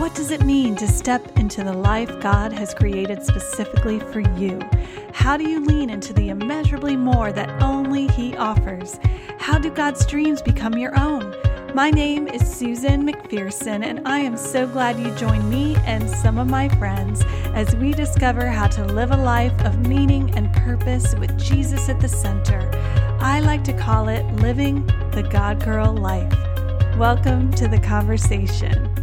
What does it mean to step into the life God has created specifically for you? How do you lean into the immeasurably more that only He offers? How do God's dreams become your own? My name is Susan McPherson, and I am so glad you joined me and some of my friends as we discover how to live a life of meaning and purpose with Jesus at the center. I like to call it living the God Girl life. Welcome to the conversation.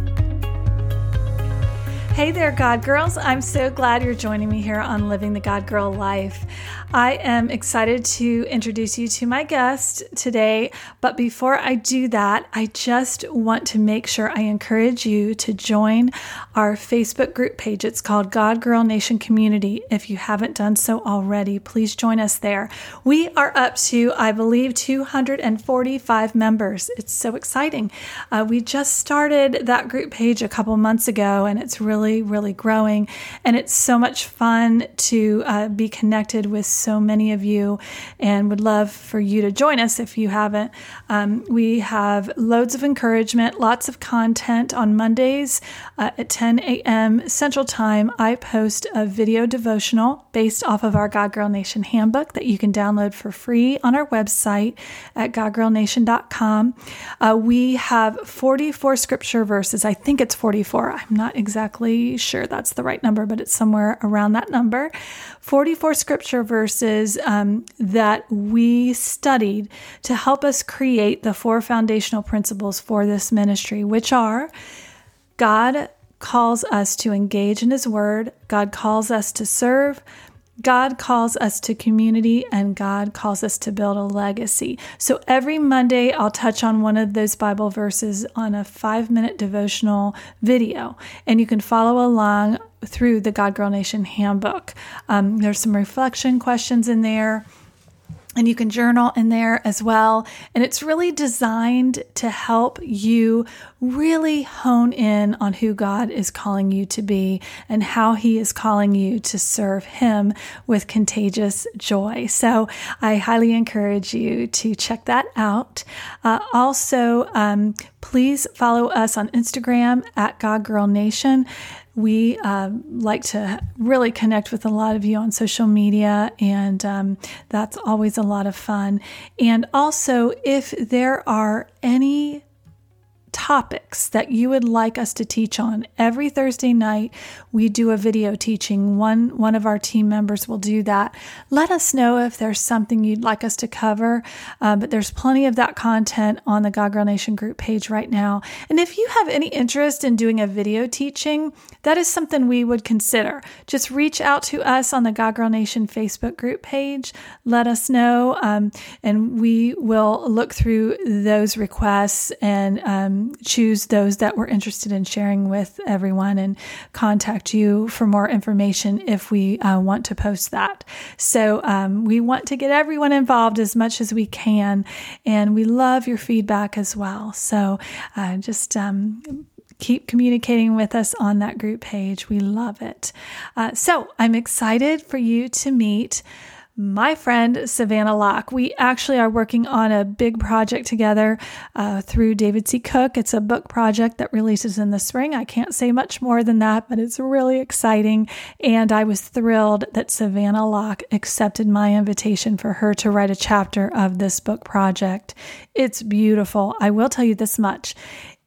Hey there, God Girls. I'm so glad you're joining me here on Living the God Girl Life. I am excited to introduce you to my guest today. But before I do that, I just want to make sure I encourage you to join our Facebook group page. It's called God Girl Nation Community. If you haven't done so already, please join us there. We are up to, I believe, 245 members. It's so exciting. Uh, we just started that group page a couple months ago, and it's really, really growing. And it's so much fun to uh, be connected with so many of you and would love for you to join us if you haven't. Um, we have loads of encouragement, lots of content on Mondays uh, at 10 a.m. Central Time. I post a video devotional based off of our God Girl Nation handbook that you can download for free on our website at godgirlnation.com. Uh, we have 44 scripture verses. I think it's 44. I'm not exactly sure that's the right number, but it's somewhere around that number. 44 scripture verses verses um, that we studied to help us create the four foundational principles for this ministry, which are God calls us to engage in His Word, God calls us to serve, God calls us to community and God calls us to build a legacy. So every Monday, I'll touch on one of those Bible verses on a five minute devotional video, and you can follow along through the God Girl Nation handbook. Um, there's some reflection questions in there and you can journal in there as well. And it's really designed to help you really hone in on who God is calling you to be and how He is calling you to serve Him with contagious joy. So I highly encourage you to check that out. Uh, also, um, please follow us on Instagram at God Girl Nation we uh, like to really connect with a lot of you on social media, and um, that's always a lot of fun. And also, if there are any topics that you would like us to teach on. Every Thursday night, we do a video teaching. One one of our team members will do that. Let us know if there's something you'd like us to cover. Uh, but there's plenty of that content on the God Girl Nation group page right now. And if you have any interest in doing a video teaching, that is something we would consider. Just reach out to us on the God Girl Nation Facebook group page. Let us know, um, and we will look through those requests and um, choose those that we're interested in sharing with everyone and contact you for more information if we uh, want to post that. So um, we want to get everyone involved as much as we can, and we love your feedback as well. So uh, just um, keep communicating with us on that group page. We love it. Uh, so I'm excited for you to meet my friend Savannah Locke. We actually are working on a big project together uh, through David C. Cook. It's a book project that releases in the spring. I can't say much more than that, but it's really exciting. And I was thrilled that Savannah Locke accepted my invitation for her to write a chapter of this book project. It's beautiful. I will tell you this much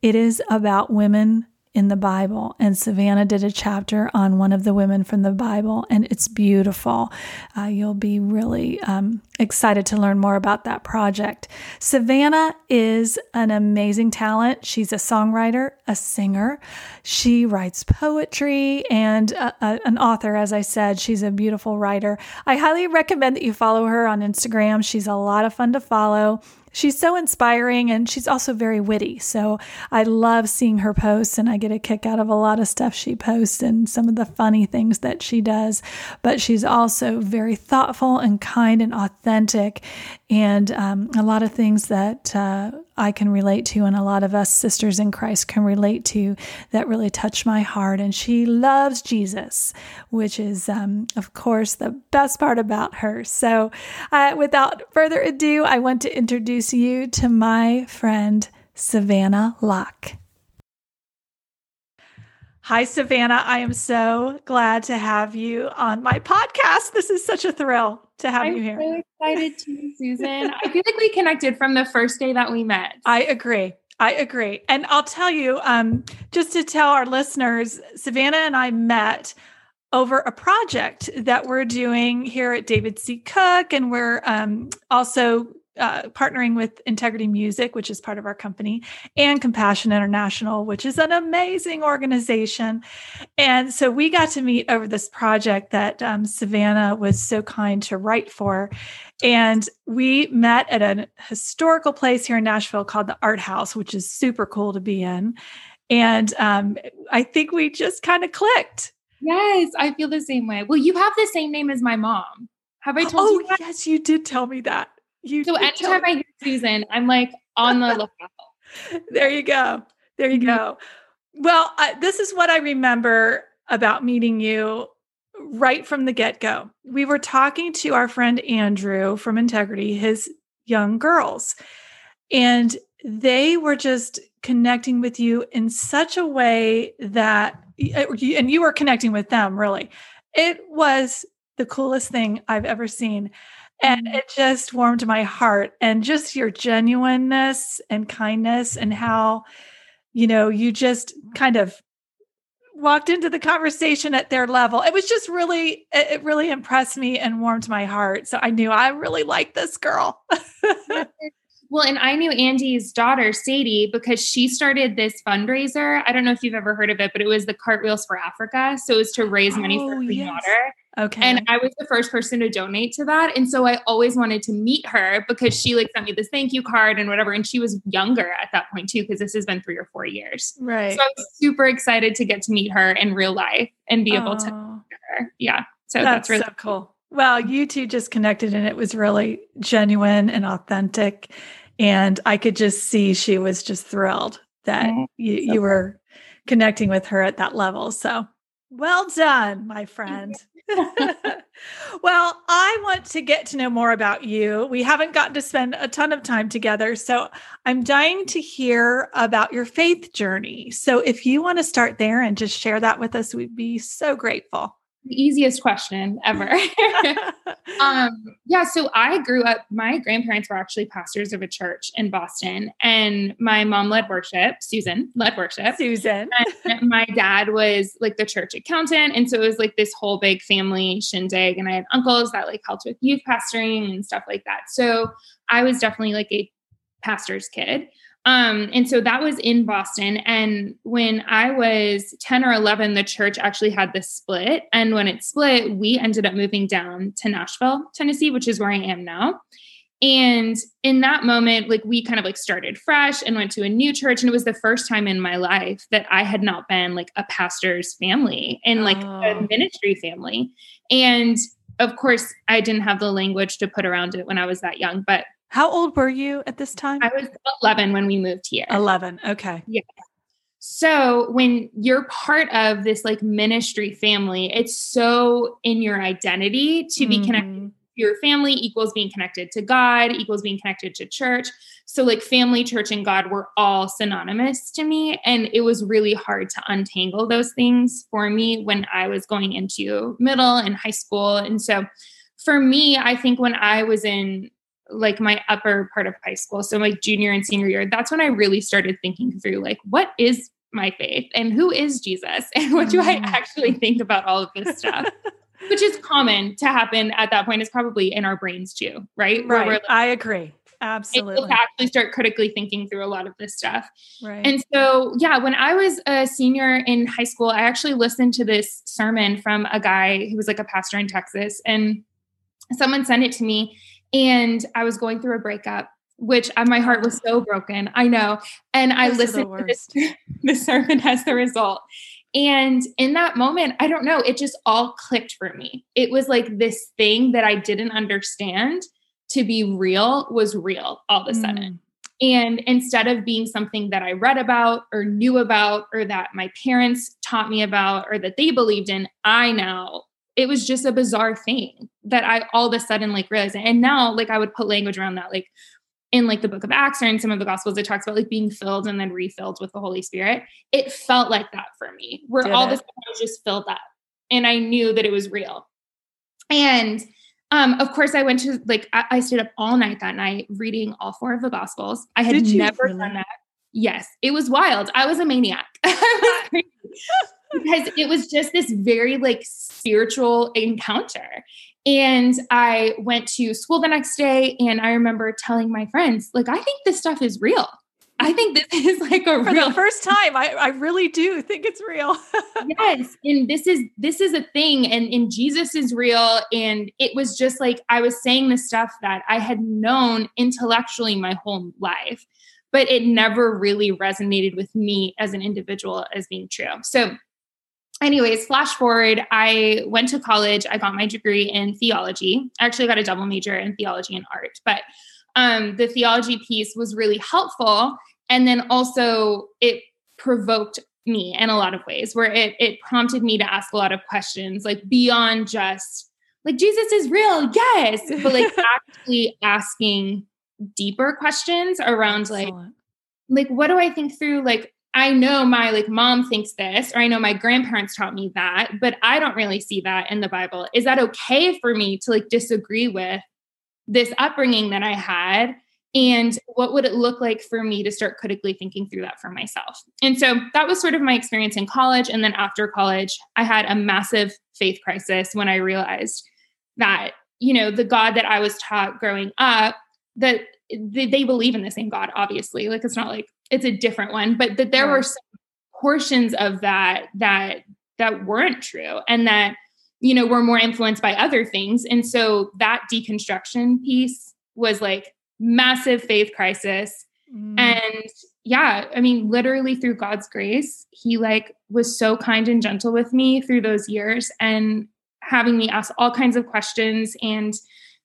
it is about women in the Bible. And Savannah did a chapter on one of the women from the Bible, and it's beautiful. Uh, you'll be really um, excited to learn more about that project. Savannah is an amazing talent. She's a songwriter, a singer. She writes poetry and a, a, an author, as I said. She's a beautiful writer. I highly recommend that you follow her on Instagram. She's a lot of fun to follow she's so inspiring and she's also very witty. So I love seeing her posts and I get a kick out of a lot of stuff she posts and some of the funny things that she does. But she's also very thoughtful and kind and authentic and um, a lot of things that uh, I can relate to, and a lot of us sisters in Christ can relate to that really touch my heart. And she loves Jesus, which is, um, of course, the best part about her. So, uh, without further ado, I want to introduce you to my friend, Savannah Locke. Hi, Savannah. I am so glad to have you on my podcast. This is such a thrill to have I'm you here. I'm so excited too, Susan. I feel like we connected from the first day that we met. I agree. I agree. And I'll tell you, um, just to tell our listeners, Savannah and I met over a project that we're doing here at David C. Cook, and we're um, also uh, partnering with Integrity Music, which is part of our company, and Compassion International, which is an amazing organization. And so we got to meet over this project that um, Savannah was so kind to write for. And we met at a historical place here in Nashville called the Art House, which is super cool to be in. And um, I think we just kind of clicked. Yes, I feel the same way. Well, you have the same name as my mom. Have I told oh, you? That? yes, you did tell me that. You so anytime I hear Susan, I'm like on the lookout. there you go. There you mm-hmm. go. Well, I, this is what I remember about meeting you right from the get go. We were talking to our friend Andrew from Integrity, his young girls, and they were just connecting with you in such a way that, and you were connecting with them really. It was the coolest thing I've ever seen. And mm-hmm. it just warmed my heart. And just your genuineness and kindness, and how, you know, you just kind of walked into the conversation at their level. It was just really, it really impressed me and warmed my heart. So I knew I really liked this girl. Well, and I knew Andy's daughter, Sadie, because she started this fundraiser. I don't know if you've ever heard of it, but it was the Cartwheels for Africa. So it was to raise money oh, for clean yes. water. Okay. And I was the first person to donate to that. And so I always wanted to meet her because she like sent me this thank you card and whatever. And she was younger at that point too, because this has been three or four years. Right. So I was super excited to get to meet her in real life and be able to her. Yeah. So that's, that's really so cool. Well, you two just connected and it was really genuine and authentic. And I could just see she was just thrilled that mm-hmm. you, you were connecting with her at that level. So well done, my friend. well, I want to get to know more about you. We haven't gotten to spend a ton of time together. So I'm dying to hear about your faith journey. So if you want to start there and just share that with us, we'd be so grateful the easiest question ever. um, yeah, so I grew up, my grandparents were actually pastors of a church in Boston, and my mom led worship, Susan led worship. Susan. and my dad was like the church accountant. And so it was like this whole big family shindig. And I had uncles that like helped with youth pastoring and stuff like that. So I was definitely like a pastor's kid. Um, and so that was in Boston. And when I was 10 or 11, the church actually had this split. And when it split, we ended up moving down to Nashville, Tennessee, which is where I am now. And in that moment, like we kind of like started fresh and went to a new church. And it was the first time in my life that I had not been like a pastor's family and like oh. a ministry family. And of course, I didn't have the language to put around it when I was that young, but how old were you at this time? I was 11 when we moved here. 11. Okay. Yeah. So when you're part of this like ministry family, it's so in your identity to be mm. connected mm-hmm. your family equals being connected to God, equals being connected to church. So, like, family, church, and God were all synonymous to me. And it was really hard to untangle those things for me when I was going into middle and high school. And so, for me, I think when I was in like my upper part of high school, so like junior and senior year, that's when I really started thinking through like, what is my faith and who is Jesus and what do I mm. actually think about all of this stuff? Which is common to happen at that point, is probably in our brains too, right? Right. Like, I agree. Absolutely. To actually start critically thinking through a lot of this stuff. Right. And so, yeah, when I was a senior in high school, I actually listened to this sermon from a guy who was like a pastor in Texas. And someone sent it to me and I was going through a breakup, which uh, my heart was so broken. I know. And I listened to this, the sermon as the result. And in that moment, I don't know, it just all clicked for me. It was like this thing that I didn't understand to be real was real all of a sudden. Mm. And instead of being something that I read about or knew about or that my parents taught me about or that they believed in, I now it was just a bizarre thing that I all of a sudden like realized. And now, like, I would put language around that. Like, in like the book of Acts or in some of the gospels, it talks about like being filled and then refilled with the Holy Spirit. It felt like that for me, where Did all this was just filled up and I knew that it was real. And um, of course, I went to like I, I, stayed up all night that night reading all four of the gospels. I had never really? done that. Yes, it was wild. I was a maniac. because it was just this very like spiritual encounter. And I went to school the next day and I remember telling my friends, like, I think this stuff is real. I think this is like a For real the first time. I, I really do think it's real. yes. And this is this is a thing and, and Jesus is real. And it was just like I was saying the stuff that I had known intellectually my whole life, but it never really resonated with me as an individual as being true. So anyways, flash forward, I went to college. I got my degree in theology. I actually got a double major in theology and art, but um, the theology piece was really helpful. And then also it provoked me in a lot of ways where it it prompted me to ask a lot of questions like beyond just like Jesus is real, yes, but like actually asking deeper questions around Excellent. like like what do I think through like I know my like mom thinks this, or I know my grandparents taught me that, but I don't really see that in the Bible. Is that okay for me to like disagree with this upbringing that I had? And what would it look like for me to start critically thinking through that for myself? And so that was sort of my experience in college. And then after college, I had a massive faith crisis when I realized that, you know, the God that I was taught growing up, that they believe in the same God, obviously. Like it's not like it's a different one, but that there were some portions of that that that weren't true and that you know were more influenced by other things. And so that deconstruction piece was like massive faith crisis. Mm. And yeah, I mean, literally through God's grace, he like was so kind and gentle with me through those years and having me ask all kinds of questions and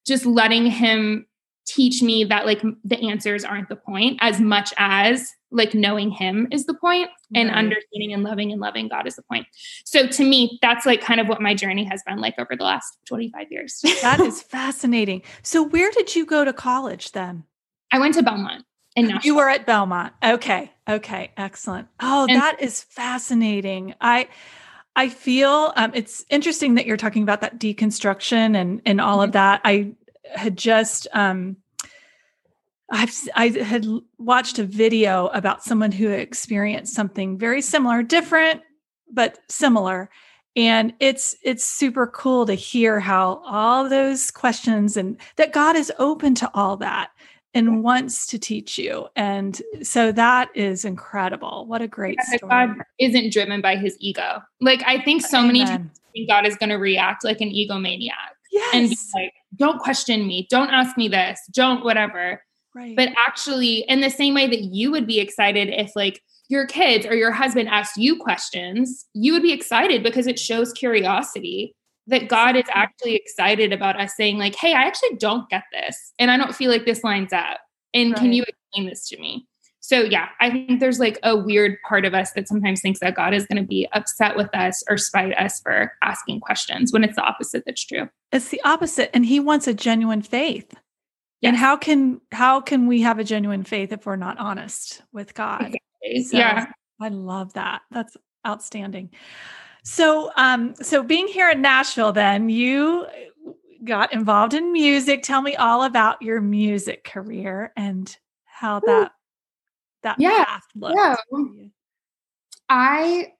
just letting him teach me that like the answers aren't the point as much as like knowing him is the point and right. understanding and loving and loving God is the point. So to me, that's like kind of what my journey has been like over the last 25 years. that is fascinating. So where did you go to college then? I went to Belmont in Nashville. You were at Belmont. Okay. Okay. Excellent. Oh, and- that is fascinating. I I feel um, it's interesting that you're talking about that deconstruction and and all mm-hmm. of that. I had just um, I've I had watched a video about someone who experienced something very similar, different but similar, and it's it's super cool to hear how all those questions and that God is open to all that and wants to teach you. And so that is incredible. What a great yeah, story. God isn't driven by his ego. Like I think so Amen. many times think God is going to react like an egomaniac. Yes. And be like, don't question me. Don't ask me this. Don't whatever. Right. But actually, in the same way that you would be excited if like your kids or your husband asked you questions, you would be excited because it shows curiosity that God is actually excited about us saying, like, hey, I actually don't get this. And I don't feel like this lines up. And right. can you explain this to me? So, yeah, I think there's like a weird part of us that sometimes thinks that God is going to be upset with us or spite us for asking questions when it's the opposite that's true. It's the opposite. And He wants a genuine faith. Yes. And how can how can we have a genuine faith if we're not honest with God? Exactly. So yeah. I love that. That's outstanding. So um so being here in Nashville then you got involved in music. Tell me all about your music career and how that that yeah, looked. Yeah. I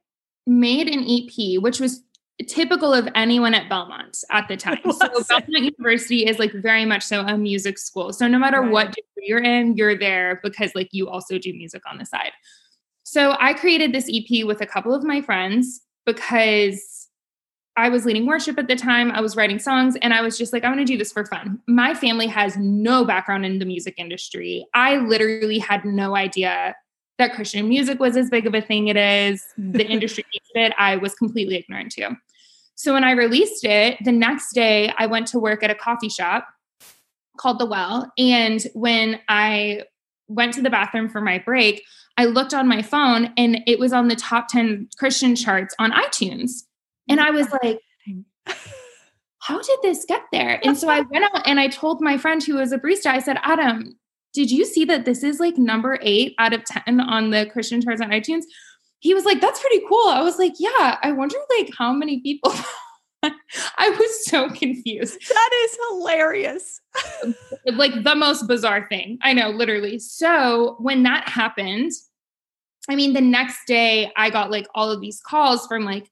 made an EP, which was typical of anyone at Belmont at the time. So Belmont University is like very much so a music school. So no matter right. what degree you're in, you're there because like you also do music on the side. So I created this EP with a couple of my friends because I was leading worship at the time. I was writing songs and I was just like, I'm going to do this for fun. My family has no background in the music industry. I literally had no idea that Christian music was as big of a thing it is, the industry that I was completely ignorant to. So when I released it, the next day I went to work at a coffee shop called The Well. And when I went to the bathroom for my break, I looked on my phone and it was on the top 10 Christian charts on iTunes. And I was like, how did this get there? And so I went out and I told my friend who was a barista, I said, Adam, did you see that this is like number eight out of 10 on the Christian charts on iTunes? He was like, that's pretty cool. I was like, yeah, I wonder like how many people. I was so confused. That is hilarious. like the most bizarre thing. I know, literally. So when that happened, I mean, the next day I got like all of these calls from like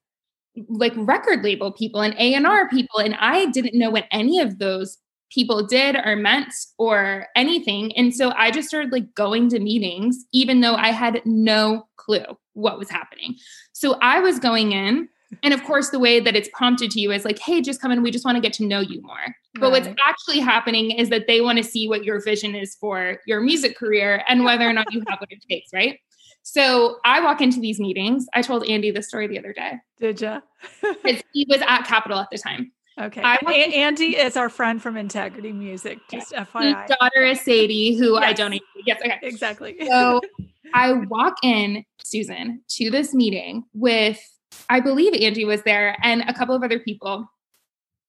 like record label people and A&R people and I didn't know what any of those people did or meant or anything. And so I just started like going to meetings even though I had no clue what was happening. So I was going in and of course the way that it's prompted to you is like hey just come in we just want to get to know you more but right. what's actually happening is that they want to see what your vision is for your music career and whether or not you have what it takes right so I walk into these meetings. I told Andy this story the other day. Did you? he was at Capitol at the time. Okay. A- Andy is our friend from Integrity Music. Just yeah. FYI. His daughter is Sadie, who yes. I donate. Yes. Okay. Exactly. So I walk in, Susan, to this meeting with, I believe Andy was there and a couple of other people.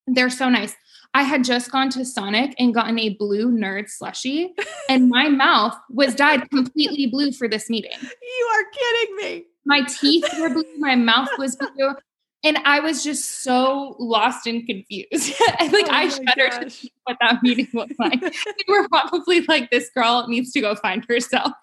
They're so nice. I had just gone to Sonic and gotten a blue nerd slushy, and my mouth was dyed completely blue for this meeting. You are kidding me. My teeth were blue, my mouth was blue. And I was just so lost and confused. like oh I shuddered to what that meeting was like. we were probably like, this girl needs to go find herself.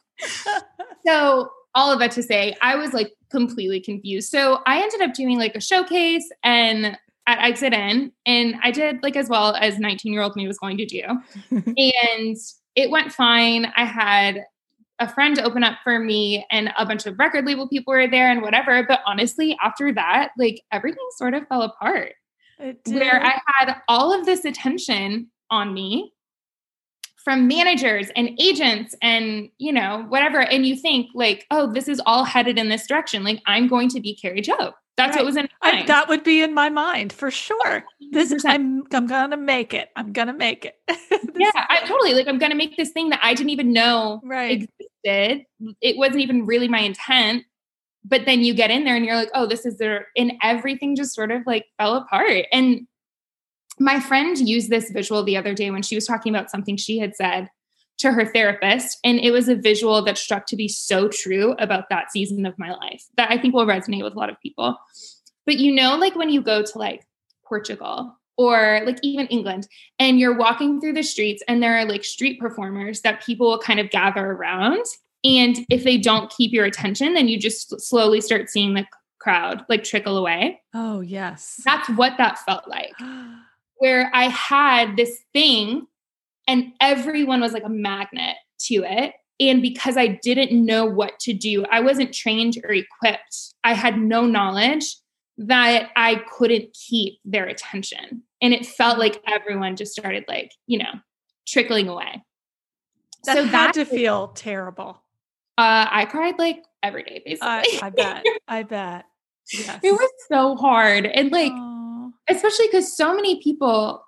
so all of that to say, I was like completely confused. So I ended up doing like a showcase and at Exit/In, and I did like as well as 19 year old me was going to do. and it went fine. I had a friend open up for me, and a bunch of record label people were there and whatever. But honestly, after that, like everything sort of fell apart. Where I had all of this attention on me from managers and agents and you know whatever and you think like oh this is all headed in this direction like i'm going to be Kari Jobe that's right. what was in I, that would be in my mind for sure. This is I'm I'm gonna make it. I'm gonna make it. yeah, I totally like I'm gonna make this thing that I didn't even know right. existed. It wasn't even really my intent. But then you get in there and you're like, oh, this is there, and everything just sort of like fell apart. And my friend used this visual the other day when she was talking about something she had said to her therapist. And it was a visual that struck to be so true about that season of my life that I think will resonate with a lot of people. But you know, like when you go to like Portugal or like even England and you're walking through the streets and there are like street performers that people will kind of gather around. And if they don't keep your attention, then you just slowly start seeing the crowd like trickle away. Oh, yes. That's what that felt like. Where I had this thing and everyone was like a magnet to it. And because I didn't know what to do, I wasn't trained or equipped. I had no knowledge that I couldn't keep their attention. And it felt like everyone just started like, you know, trickling away. That so had that to feel terrible. Uh, I cried like every day, basically. I, I bet. I bet. Yes. It was so hard. And like, Aww. especially because so many people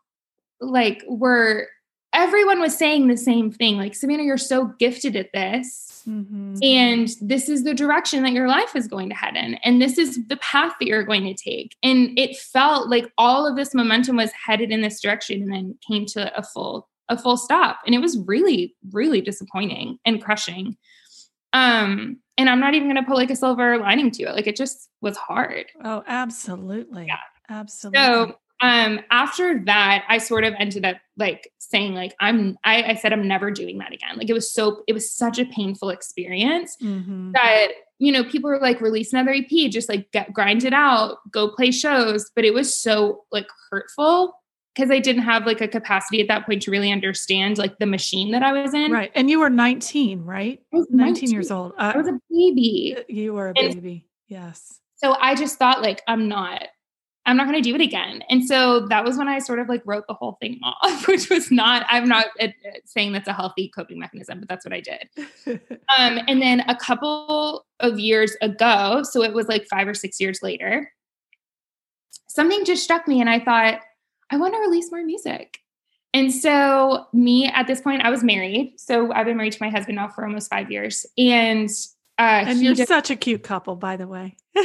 like were everyone was saying the same thing like savannah you're so gifted at this mm-hmm. and this is the direction that your life is going to head in and this is the path that you're going to take. And it felt like all of this momentum was headed in this direction and then came to a full a full stop. And it was really really disappointing and crushing. Um and i'm not even going to put like a silver lining to it. Like it just was hard. Oh absolutely. Yeah. Absolutely. So um after that i sort of ended up like saying like i'm I, I, said i'm never doing that again. Like it was so it was such a painful experience mm-hmm. that you know people were like release another ep just like get grind it out go play shows. But it was so like hurtful because i didn't have like a capacity at that point to really understand like the machine that i was in. Right and you were 19 right? 19, 19, years old. Uh, i was a baby. You were a baby. And yes. so i just thought like i'm not I'm not going to do it again. And so that was when I sort of like wrote the whole thing off, which was not, I'm not uh, saying that's a healthy coping mechanism, but that's what I did. um, and then a couple of years ago, so it was like five or six years later, something just struck me and I thought, I want to release more music. And so, me at this point, I was married. So, I've been married to my husband now for almost five years. And uh, and you're just, such a cute couple, by the way.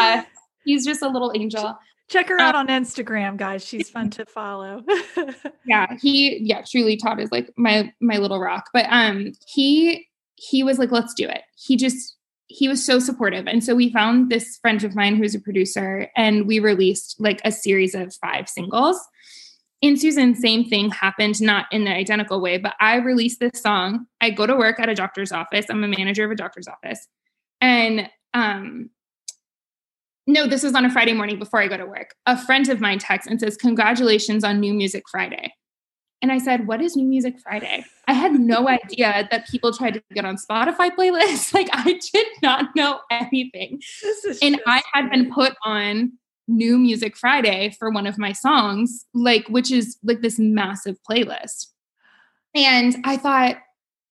uh, He's just a little angel. Check her out um, on Instagram, guys. She's fun to follow. yeah, he yeah, truly Todd is like my my little rock. But um he he was like, let's do it. He just he was so supportive. And so we found this friend of mine who's a producer and we released like a series of five singles. In Susan, same thing happened, not in the identical way, but I released this song. I go to work at a doctor's office. I'm a manager of a doctor's office. And um, no, this was on a Friday morning before I go to work. A friend of mine texts and says, Congratulations on New Music Friday. And I said, What is New Music Friday? I had no idea that people tried to get on Spotify playlists. Like, I did not know anything. and I had been put on New Music Friday for one of my songs, like, which is like this massive playlist. And I thought,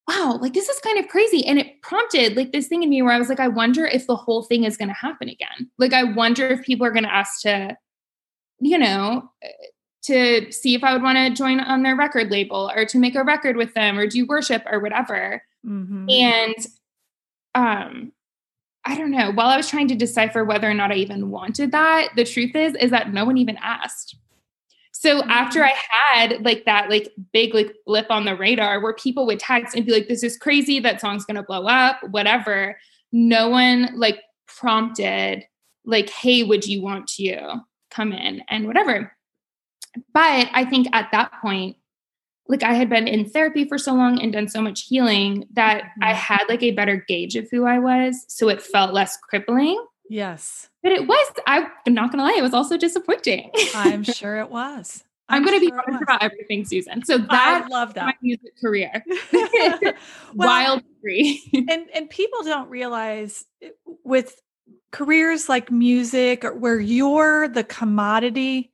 wow, like this is kind of crazy. And it prompted like this thing in me where I was like, I wonder if the whole thing is going to happen again. Like, I wonder if people are going to ask to, you know, to see if I would want to join on their record label or to make a record with them or do worship or whatever. Mm-hmm. And um I don't know, while I was trying to decipher whether or not I even wanted that, the truth is is that no one even asked. So after mm. I had like that like big like blip on the radar where people would text and be like this is crazy that song's going to blow up whatever no one like prompted like hey would you want to come in and whatever but I think at that point, like I had been in therapy for so long and done so much healing that mm-hmm. I had like a better gauge of who I was. So it felt less crippling. Yes. But it was, I'm not going to lie, it was also disappointing. I'm sure it was. I'm, I'm going to sure be honest about everything, Susan. So that I love that my music career. well, Wild free. and and people don't realize eh, with careers like music or where you're the commodity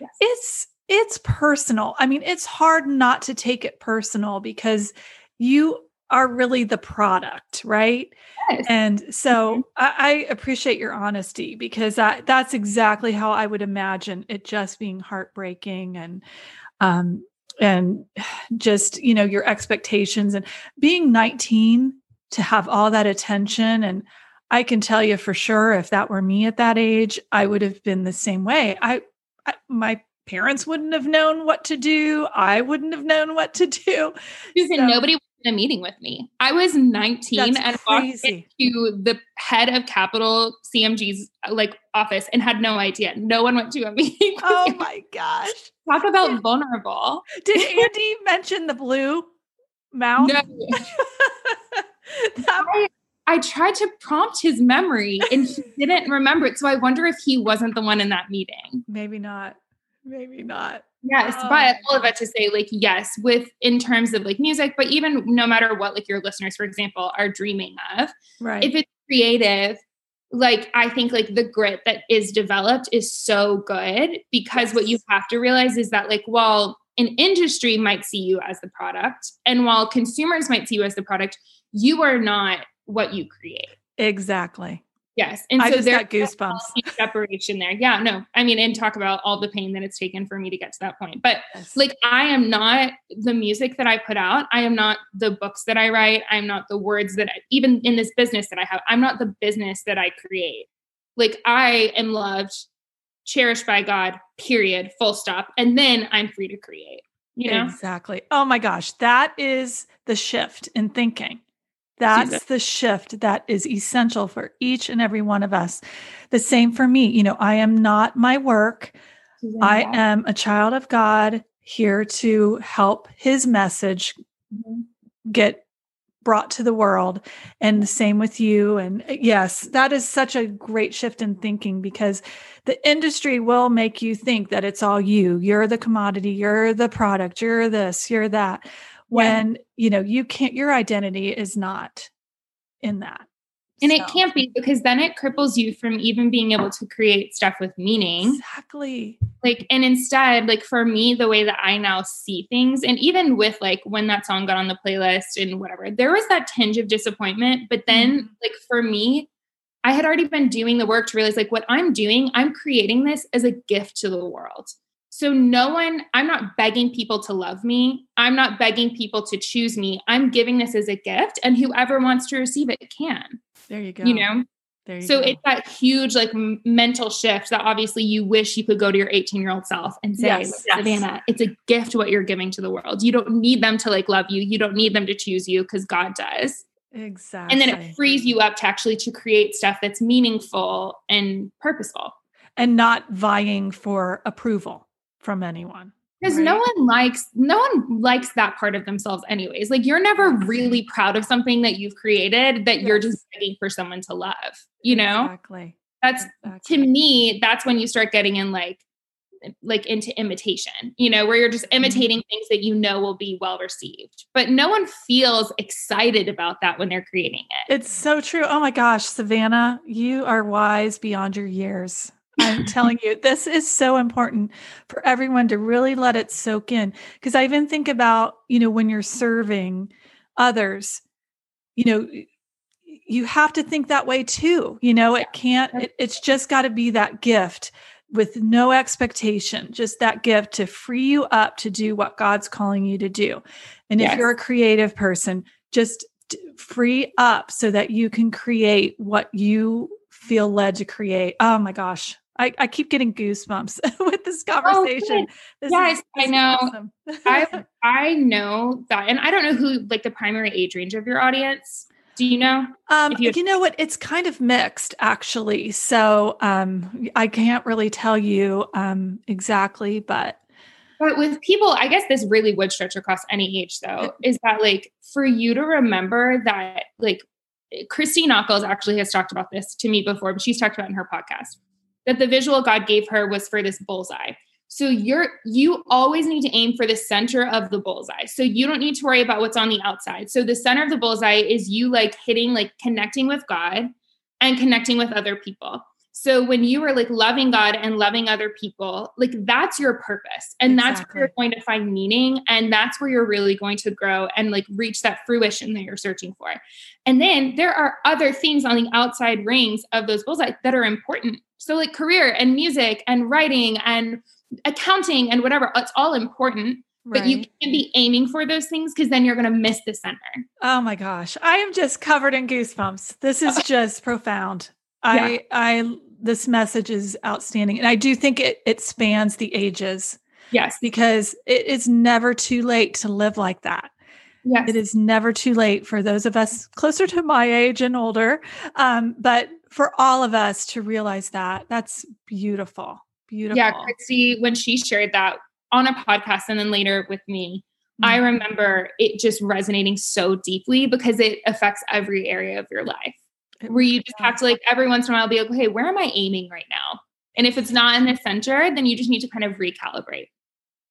Yes. It's it's personal. I mean, it's hard not to take it personal because you are really the product, right? Yes. And so mm-hmm. I, I, appreciate your honesty because I, that's exactly how I would imagine it just being heartbreaking and um and just you know your expectations and being 19 to have all that attention and I can tell you for sure if that were me at that age, I would have been the same way. I I, my parents wouldn't have known what to do. I wouldn't have known what to do. Susan, so, nobody in a meeting with me. I was 19 and walked into the head of Capitol CMG's uh, like office and had no idea. No one went to a meeting. Oh my gosh. Talk about vulnerable. Did Andy mention the blue mouth? No. that, I tried to prompt his memory and he didn't remember it. So I wonder if he wasn't the one in that meeting. Maybe not. Maybe not. Yes, oh. but all of that to say, like, yes, with in terms of like music, but even no matter what, like your listeners, for example, are dreaming of, right? If it's creative, like I think like the grit that is developed is so good because yes. what you have to realize is that like while an industry might see you as the product, and while consumers might see you as the product, you are not what you create. Exactly. Yes. And I so there's goosebumps. Separation there. Yeah. No, I mean, and talk about all the pain that it's taken for me to get to that point. But yes. like, I am not the music that I put out. I am not the books that I write. I'm not the words that I, even in this business that I have, I'm not the business that I create. Like, I am loved, cherished by God, period, full stop. And then I'm free to create. You know? Exactly. Oh my gosh. That is the shift in thinking that's the shift that is essential for each and every one of us. The same for me. You know, I am not my work. I am a child of God here to help his message mm-hmm. get brought to the world. And the same with you. And uh, yes, that is such a great shift in thinking because the industry will make you think that it's all you. You're the commodity, you're the product, you're this, you're that when yeah. You know you can't your identity is not in that and so. it can't be because then it cripples you from even being able to create stuff with meaning exactly like and instead like for me the way that i now see things and even with like when that song got on the playlist and whatever there was that tinge of disappointment but then mm-hmm. like for me i had already been doing the work to realize like what i'm doing i'm creating this as a gift to the world so, no one, I'm not begging people to love me. I'm not begging people to choose me. I'm giving this as a gift, and whoever wants to receive it can. There you go. You know? so go. it's that huge like mental shift that obviously you wish you could go to your 18 year old self and say yes, savannah yes. it's a gift what you're giving to the world you don't need them to like love you you don't need them to choose you because god does exactly and then it frees you up to actually to create stuff that's meaningful and purposeful and not vying for approval from anyone because right. no one likes no one likes that part of themselves anyways like you're never really proud of something that you've created that yes. you're just begging for someone to love you know exactly that's exactly. to me that's when you start getting in like like into imitation you know where you're just mm-hmm. imitating things that you know will be well received but no one feels excited about that when they're creating it it's so true oh my gosh savannah you are wise beyond your years I'm telling you, this is so important for everyone to really let it soak in. Because I even think about, you know, when you're serving others, you know, you have to think that way too. You know, it can't, it, it's just got to be that gift with no expectation, just that gift to free you up to do what God's calling you to do. And yes. if you're a creative person, just free up so that you can create what you feel led to create. Oh my gosh, I, I keep getting goosebumps with this oh, conversation. Oh, this yes, is, I know. Awesome. I I know that, and I don't know who like the primary age range of your audience. Do you know? Um, you, you know what? It's kind of mixed, actually. So um, I can't really tell you um, exactly, but but with people, I guess this really would stretch across any age, though. Is that like for you to remember that like Christy Nockels actually has talked about this to me before, but she's talked about in her podcast that the visual God gave her was for this bullseye. So you're you always need to aim for the center of the bullseye. So you don't need to worry about what's on the outside. So the center of the bullseye is you like hitting like connecting with God and connecting with other people. So when you are like loving God and loving other people, like that's your purpose. And exactly. that's where you're going to find meaning. And that's where you're really going to grow and like reach that fruition that you're searching for. And then there are other things on the outside rings of those bullseye that are important. So like career and music and writing and accounting and whatever, it's all important. Right. But you can't be aiming for those things because then you're going to miss the center. Oh my gosh. I am just covered in goosebumps. This is just profound. I, yeah. I this message is outstanding. And I do think it it spans the ages. Yes. Because it is never too late to live like that. Yes. It is never too late for those of us closer to my age and older. Um, but for all of us to realize that, that's beautiful. Beautiful. Yeah, Christy, when she shared that on a podcast and then later with me, mm-hmm. I remember it just resonating so deeply because it affects every area of your life where you just have to like every once in a while be like, okay, where am I aiming right now? And if it's not in the center, then you just need to kind of recalibrate.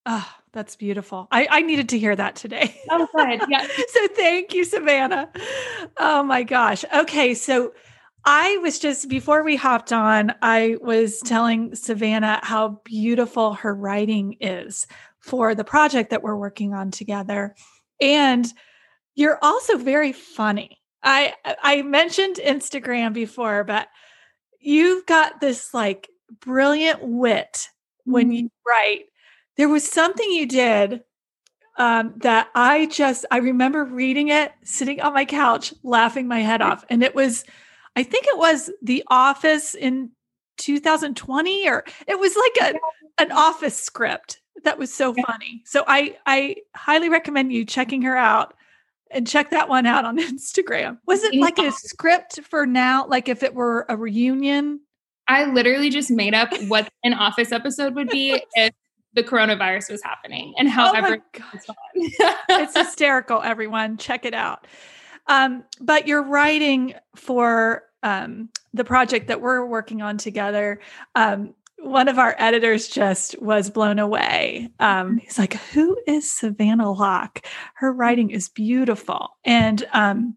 Oh, that's beautiful. I, I needed to hear that today. Oh, good. Yeah. so thank you, Savannah. Oh my gosh. Okay. So I was just, before we hopped on, I was telling Savannah how beautiful her writing is for the project that we're working on together. And you're also very funny. I I mentioned Instagram before, but you've got this like brilliant wit when mm-hmm. you write. There was something you did um, that I just I remember reading it, sitting on my couch, laughing my head off, and it was, I think it was The Office in 2020, or it was like a an Office script that was so funny. So I I highly recommend you checking her out and check that one out on Instagram. Was it like a script for now? Like if it were a reunion? I literally just made up what an office episode would be if the coronavirus was happening and however oh it's hysterical, everyone. Check it out. Um, but you're writing for um, the project that we're working on together. Um, one of our editors just was blown away. Um, he's like, Who is Savannah Locke? Her writing is beautiful. And um,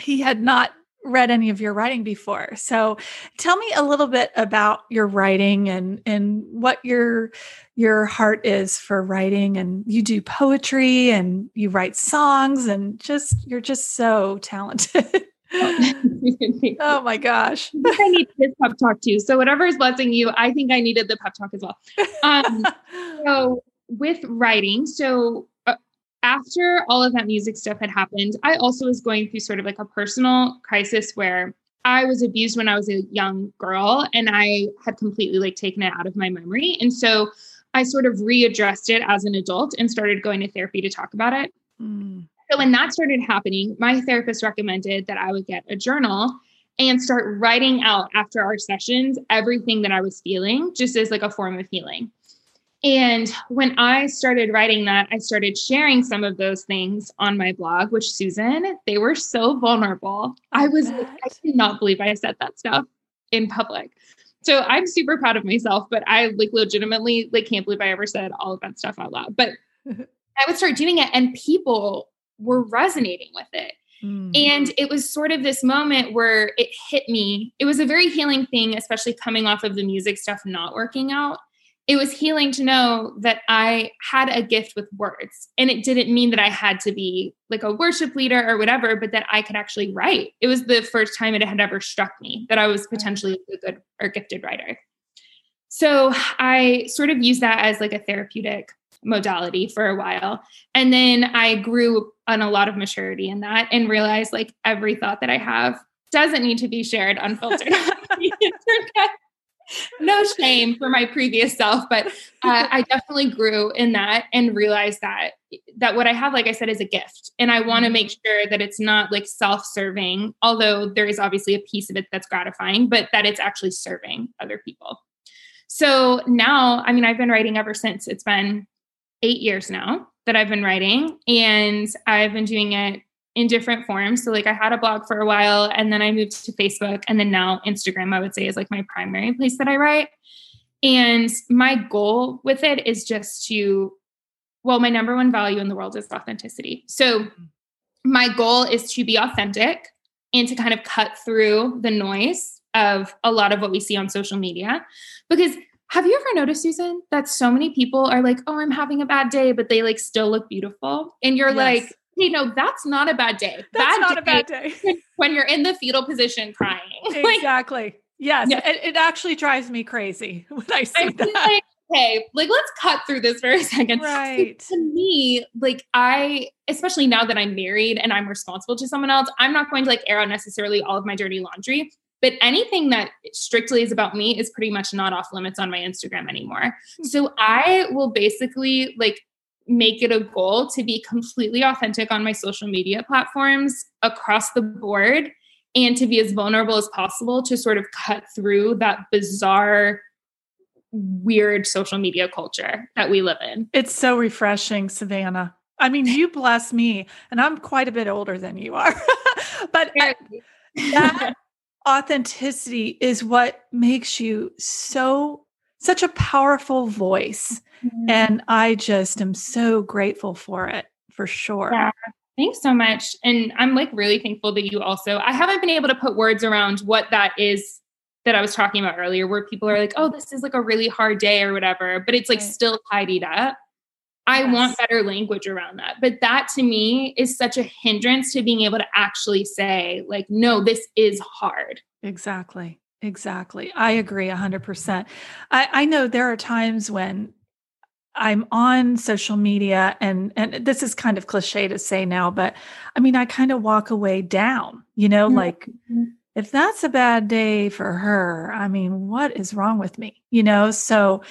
he had not read any of your writing before. So tell me a little bit about your writing and and what your your heart is for writing and you do poetry and you write songs and just you're just so talented. oh my gosh. I, I need this pep talk too. So whatever is blessing you, I think I needed the pep talk as well. Um, so with writing, so uh, after all of that music stuff had happened, I also was going through sort of like a personal crisis where I was abused when I was a young girl and I had completely like taken it out of my memory. And so I sort of readdressed it as an adult and started going to therapy to talk about it. Mm. So when that started happening, my therapist recommended that I would get a journal and start writing out after our sessions everything that I was feeling, just as like a form of healing. And when I started writing that, I started sharing some of those things on my blog, which Susan, they were so vulnerable. I was, I cannot believe I said that stuff in public. So I'm super proud of myself, but I like legitimately like can't believe I ever said all of that stuff out loud. But I would start doing it and people were resonating with it. Mm. And it was sort of this moment where it hit me. It was a very healing thing, especially coming off of the music stuff not working out. It was healing to know that I had a gift with words. And it didn't mean that I had to be like a worship leader or whatever, but that I could actually write. It was the first time it had ever struck me that I was potentially a good or gifted writer. So I sort of use that as like a therapeutic modality for a while. And then I grew on a lot of maturity in that and realized like every thought that I have doesn't need to be shared unfiltered. no shame for my previous self, but uh, I definitely grew in that and realized that that what I have, like I said, is a gift, and I want to make mm-hmm. sure that it's not like self-serving. Although there is obviously a piece of it that's gratifying, but that it's actually serving other people. So now, I mean, I've been writing ever since. It's been eight years now that I've been writing, and I've been doing it in different forms. So, like, I had a blog for a while, and then I moved to Facebook, and then now Instagram, I would say, is like my primary place that I write. And my goal with it is just to, well, my number one value in the world is authenticity. So, my goal is to be authentic and to kind of cut through the noise of a lot of what we see on social media because have you ever noticed, Susan, that so many people are like, oh, I'm having a bad day, but they like still look beautiful? And you're yes. like, hey, no, that's not a bad day. That's bad not day a bad day. when you're in the fetal position crying. Exactly. like, yes. Yeah. It, it, actually drives me crazy when I see I that. Like, okay, like let's cut through this for a second. Right. So to me, like I, especially now that I'm married and I'm responsible to someone else, I'm not going to like air out necessarily all of my dirty laundry. But anything that strictly is about me is pretty much not off limits on my Instagram anymore. Hmm. So I will basically like make it a goal to be completely authentic on my social media platforms across the board and to be as vulnerable as possible to sort of cut through that bizarre weird social media culture that we live in. It's so refreshing, Savannah. I mean, you bless me, and I'm quite a bit older than you are. but that authenticity is what makes you so such a powerful voice mm-hmm. and i just am so grateful for it for sure yeah. Thanks so much. And I'm like really thankful that you also, I haven't been able to put words around what that is that I was talking about earlier, where people are like, oh, this is like a really hard day or whatever, but it's like right. still tidied up. I yes. want better language around that. But that to me is such a hindrance to being able to actually say, like, no, this is hard. Exactly. Exactly. I agree 100%. I, I know there are times when I'm on social media and and this is kind of cliche to say now, but I mean I kind of walk away down, you know, mm-hmm. like if that's a bad day for her, I mean, what is wrong with me? You know, so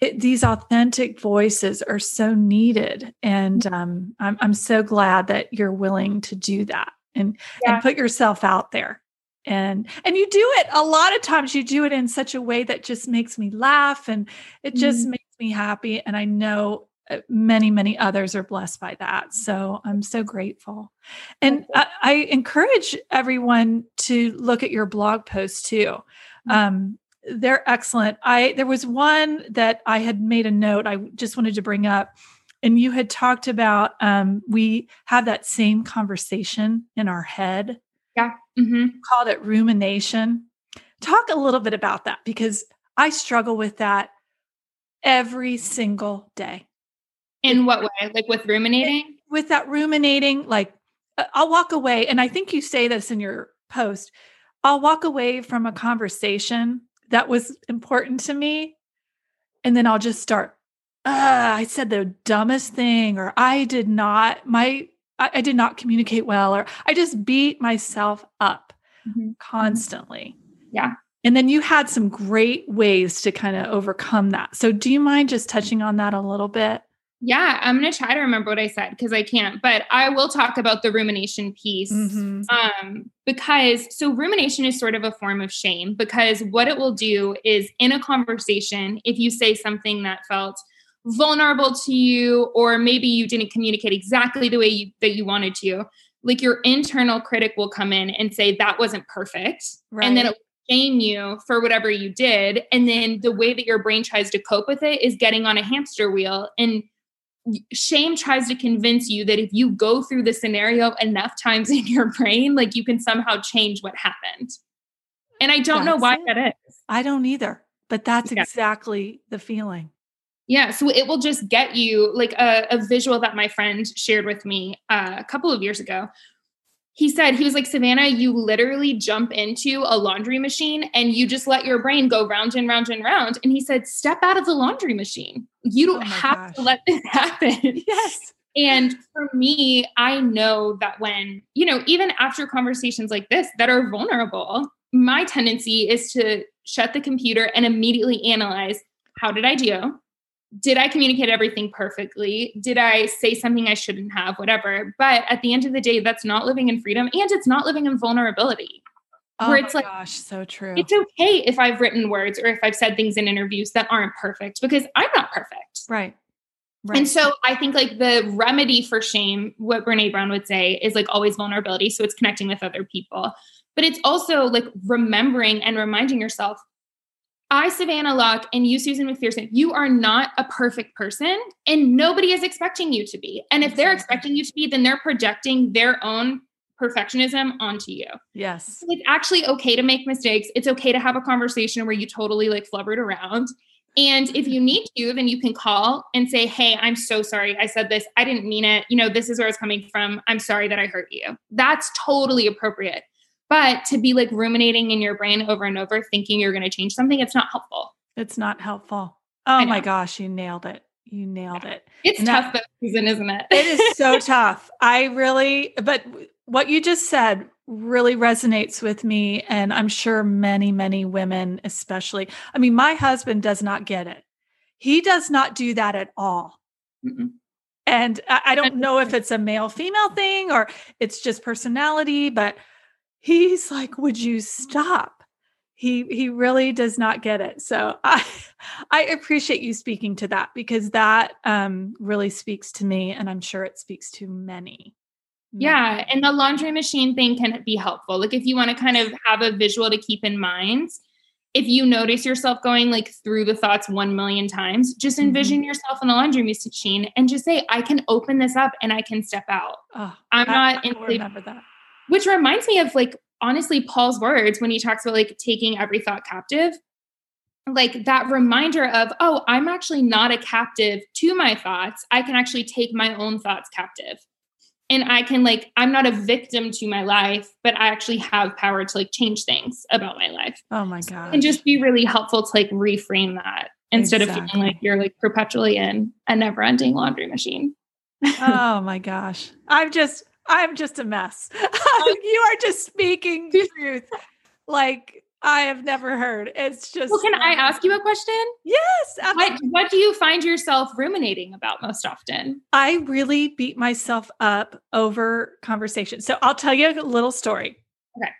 it, these authentic voices are so needed. And mm. um, I'm, I'm so glad that you're willing to do that and, yeah. and put yourself out there. And and you do it a lot of times you do it in such a way that just makes me laugh and it just mm. makes me happy and I know many many others are blessed by that. So i'm so grateful. And I, I, encourage everyone to look at your blog posts too. Mm. um, they're excellent. I there was one that i had made a note i just wanted to bring up and you had talked about um, we have that same conversation in our head. Yeah. Mm-hmm. called it rumination. Talk a little bit about that because i struggle with that every single day in what way? Like with ruminating? With that ruminating, like uh, I'll walk away, and I think you say this in your post. I'll walk away from a conversation that was important to me, and then I'll just start. I said the dumbest thing, or I did not my I, I did not communicate well, or I just beat myself up mm-hmm. constantly. Yeah. And then you had some great ways to kind of overcome that. So, do you mind just touching on that a little bit? Yeah, I'm going to try to remember what I said because I can't, but I will talk about the rumination piece. Mm-hmm. Um, because so rumination is sort of a form of shame because what it will do is in a conversation, if you say something that felt vulnerable to you, or maybe you didn't communicate exactly the way you, that you wanted to, like your internal critic will come in and say that wasn't perfect. Right. And then it will shame you for whatever you did. And then the way that your brain tries to cope with it is getting on a hamster wheel. And shame tries to convince you that if you go through the scenario enough times in your brain, like you can somehow change what happened. And I don't that's know why it. that is. I don't either, but that's yeah. exactly the feeling. Yeah. So it will just get you like a, a visual that my friend shared with me uh, a couple of years ago he said he was like savannah you literally jump into a laundry machine and you just let your brain go round and round and round. And he said step out of the laundry machine. You don't oh have gosh. to let this happen. Yes. And for me i know that when you know even after conversations like this that are vulnerable my tendency is to shut the computer and immediately analyze how did i do did I communicate everything perfectly? Did I say something I shouldn't have? Whatever. But at the end of the day, that's not living in freedom and it's not living in vulnerability. Oh where it's like, gosh, so true. It's okay if I've written words or if I've said things in interviews that aren't perfect because I'm not perfect. Right. Right. And so I think like the remedy for shame, what Brene Brown would say is like always vulnerability. So it's connecting with other people. But it's also like remembering and reminding yourself I, Savannah Locke, and you, Susan McPherson, you are not a perfect person, and nobody is expecting you to be. And if they're expecting you to be, then they're projecting their own perfectionism onto you. Yes. So it's actually okay to make mistakes. It's okay to have a conversation where you totally like flubbered around. And if you mm-hmm. need to, then you can call and say, Hey, I'm so sorry. I said this. I didn't mean it. You know, this is where I was coming from. I'm sorry that I hurt you. That's totally appropriate. But to be like ruminating in your brain over and over, thinking you're going to change something, it's not helpful. It's not helpful. Oh my gosh, you nailed it. You nailed yeah. it. It's and tough that, this season, isn't it? it is so tough. I really, but what you just said really resonates with me. And I'm sure many, many women, especially. I mean, my husband does not get it. He does not do that at all. Mm-mm. And I, I don't know if it's a male female thing or it's just personality, but he's like, "Would you stop?" He he really does not get it. So I I appreciate you speaking to that because that um, really speaks to me, and I'm sure it speaks to many. Yeah, and the laundry machine thing can be helpful. Like if you want to kind of have a visual to keep in mind, if you notice yourself going like through the thoughts 1 million times, just envision mm-hmm. yourself in the laundry machine and just say, I can open this up and I can step out. Oh, I'm I, not in remember that. Which reminds me of like honestly Paul's words when he talks about like taking every thought captive. Like that reminder of, oh, I'm actually not a captive to my thoughts. I can actually take my own thoughts captive. And I can like, I'm not a victim to my life, but I actually have power to like change things about my life. Oh my God. And just be really helpful to like reframe that instead exactly. of feeling like you're like perpetually in a never ending laundry machine. oh my gosh. I'm just I'm just a mess. you are just speaking truth like I have never heard. It's just. Well, can I ask you a question? Yes. What, what do you find yourself ruminating about most often? I really beat myself up over conversation. So I'll tell you a little story. Okay.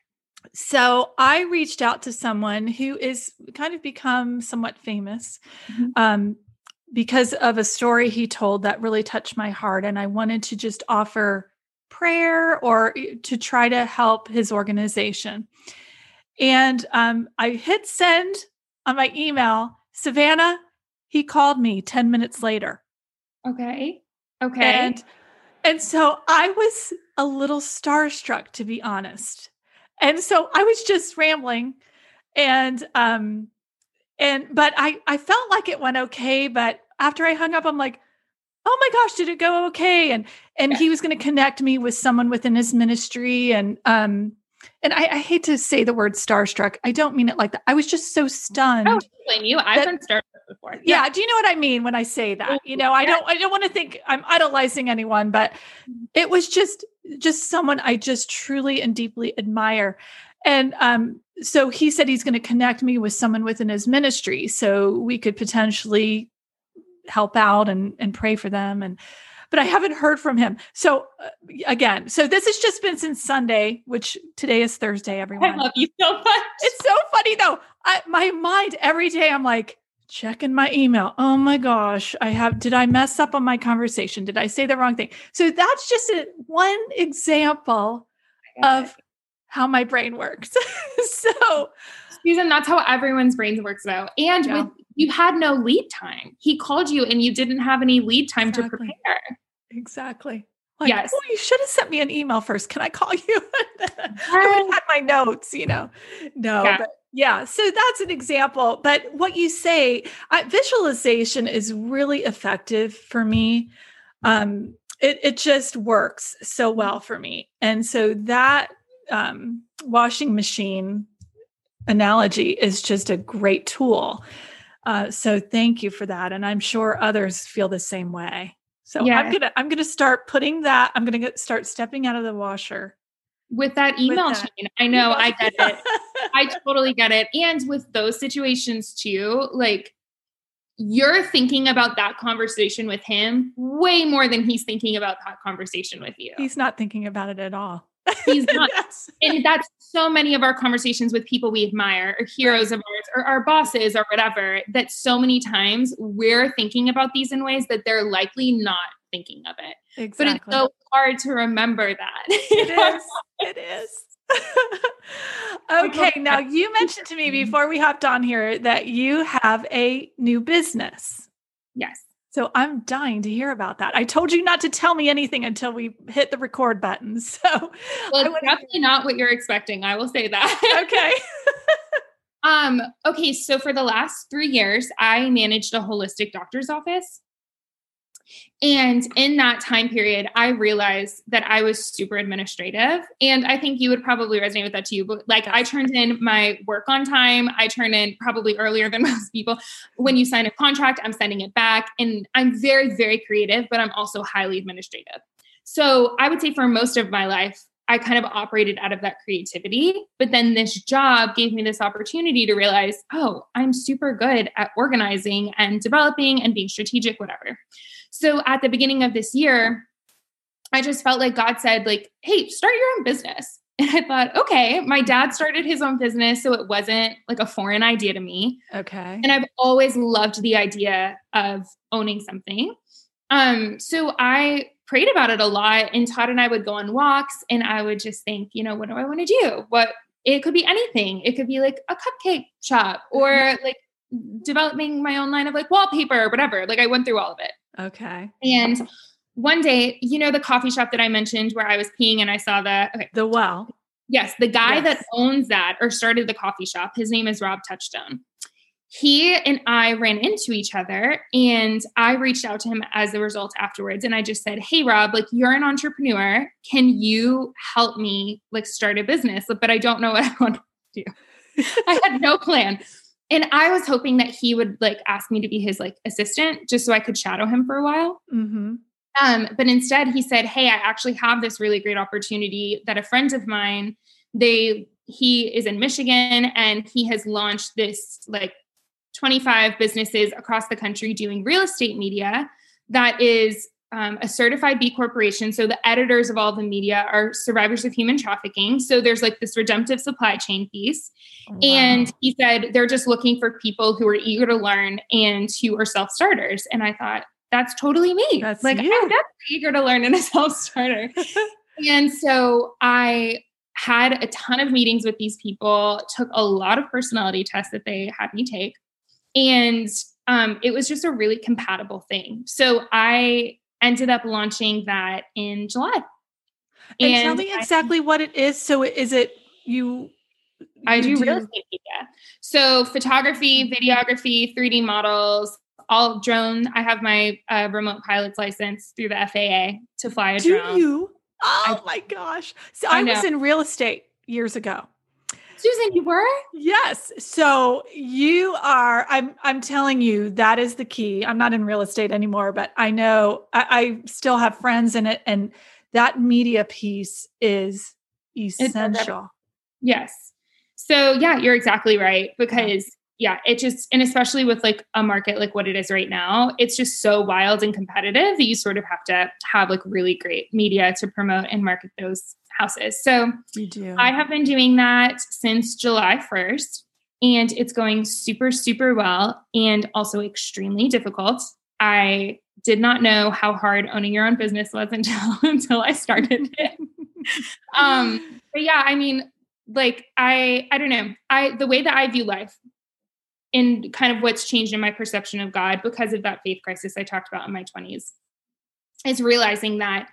So I reached out to someone who is kind of become somewhat famous. Mm-hmm. Um, because of a story he told that really touched my heart. And I wanted to just offer prayer or to try to help his organization. And um, I hit send on my email. Savannah, he called me 10 minutes later. Okay. Okay. And and so I was a little starstruck to be honest. And so I was just rambling and um and but I I felt like it went okay, but after I hung up I'm like oh my gosh did it go okay and and yeah. he was going to connect me with someone within his ministry and um and I, I, hate to say the word starstruck. I don't mean it like that. I was just so stunned. Oh, blame you. I've that, been starstruck before. Yeah. yeah. Do you know what I mean when I say that? You know, I don't. I don't want to think I'm idolizing anyone, but mm-hmm. it was just just someone I just truly and deeply admire. and um, so he said he's going to connect me with someone within his ministry so we could potentially help out and and pray for them and but I haven't heard from him. So uh, again, so this has just been since Sunday, which today is Thursday. Everyone, I love you so much. It's so funny though. I, my mind every day, I'm like checking my email. Oh my gosh, I have. Did I mess up on my conversation? Did I say the wrong thing? So that's just a, one example of how my brain works. so, Susan, that's how everyone's brains works though. And yeah. with you had no lead time. He called you and you didn't have any lead time exactly. to prepare. Exactly. Like, yes. Oh, you should have sent me an email first. Can I call you? I would have had my notes, you know. No, yeah. but yeah. So that's an example. But what you say, uh, visualization is really effective for me. Um, it, it just works so well for me. And so that um, washing machine analogy is just a great tool. Uh, so thank you for that, and I'm sure others feel the same way. So yeah. I'm gonna I'm gonna start putting that. I'm gonna get, start stepping out of the washer with that email with that. chain. I know, I get it. I totally get it. And with those situations too, like you're thinking about that conversation with him way more than he's thinking about that conversation with you. He's not thinking about it at all. He's not. yes. And that's so many of our conversations with people we admire or heroes of ours or our bosses or whatever, that so many times we're thinking about these in ways that they're likely not thinking of it. Exactly. But it's so hard to remember that. It is. It is. okay, now you mentioned to me before we hopped on here that you have a new business. Yes. So I'm dying to hear about that. I told you not to tell me anything until we hit the record button. So well, it's definitely not what you're expecting. I will say that. Okay. um, okay, so for the last three years, I managed a holistic doctor's office. And in that time period, I realized that I was super administrative. And I think you would probably resonate with that too. But like I turned in my work on time. I turn in probably earlier than most people. When you sign a contract, I'm sending it back. And I'm very, very creative, but I'm also highly administrative. So I would say for most of my life, I kind of operated out of that creativity. But then this job gave me this opportunity to realize, oh, I'm super good at organizing and developing and being strategic, whatever. So at the beginning of this year, I just felt like God said, like, hey, start your own business. And I thought, okay, my dad started his own business, so it wasn't like a foreign idea to me. Okay. And I've always loved the idea of owning something. Um, so I prayed about it a lot, and Todd and I would go on walks, and I would just think, you know, what do I want to do? What it could be anything. It could be like a cupcake shop or like developing my own line of like wallpaper or whatever. Like I went through all of it. Okay. And one day, you know, the coffee shop that I mentioned where I was peeing and I saw the okay. The well. Yes, the guy yes. that owns that or started the coffee shop, his name is Rob Touchstone. He and I ran into each other and I reached out to him as a result afterwards. And I just said, Hey, Rob, like you're an entrepreneur. Can you help me like start a business? But I don't know what I want to do. I had no plan and I was hoping that he would like ask me to be his like assistant just so I could shadow him for a while. Mm-hmm. Um, but instead, he said, "Hey, I actually have this really great opportunity that a friend of mine they he is in Michigan and he has launched this like 25 businesses across the country doing real estate media that is um, a certified B corporation. So the editors of all the media are survivors of human trafficking. So there's like this redemptive supply chain piece. Oh, wow. And he said they're just looking for people who are eager to learn and who are self starters. And I thought, that's totally me. That's like you. I'm definitely eager to learn and a self starter. and so I had a ton of meetings with these people, took a lot of personality tests that they had me take. And um, it was just a really compatible thing. So I ended up launching that in July. And, and tell me exactly I, what it is. So is it you? I do, do real estate media. So photography, videography, 3D models, all drone. I have my uh, remote pilot's license through the FAA to fly a do drone. Do you? Oh I, my gosh. So I, I was in real estate years ago. Susan, you were? Yes. So you are, I'm I'm telling you, that is the key. I'm not in real estate anymore, but I know I, I still have friends in it. And that media piece is essential. Yes. So yeah, you're exactly right because yeah, it just and especially with like a market like what it is right now, it's just so wild and competitive that you sort of have to have like really great media to promote and market those houses. So you do. I have been doing that since July 1st and it's going super super well and also extremely difficult. I did not know how hard owning your own business was until until I started it. um but yeah, I mean like I I don't know. I the way that I view life and kind of what's changed in my perception of God because of that faith crisis I talked about in my 20s is realizing that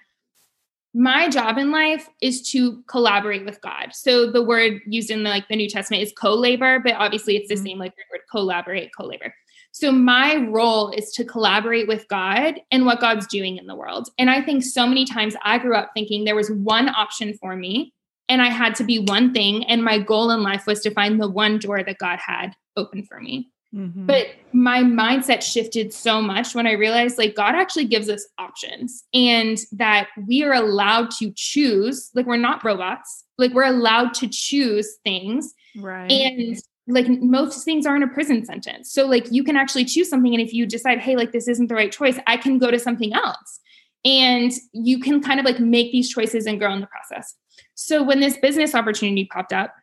my job in life is to collaborate with God. So the word used in the, like the New Testament is co-labor, but obviously it's the mm-hmm. same like the word collaborate, co-labor. So my role is to collaborate with God and what God's doing in the world. And I think so many times I grew up thinking there was one option for me and I had to be one thing and my goal in life was to find the one door that God had open for me. Mm-hmm. But my mindset shifted so much when I realized like God actually gives us options and that we are allowed to choose, like we're not robots, like we're allowed to choose things. Right. And like most things aren't a prison sentence. So like you can actually choose something and if you decide hey like this isn't the right choice, I can go to something else. And you can kind of like make these choices and grow in the process. So when this business opportunity popped up,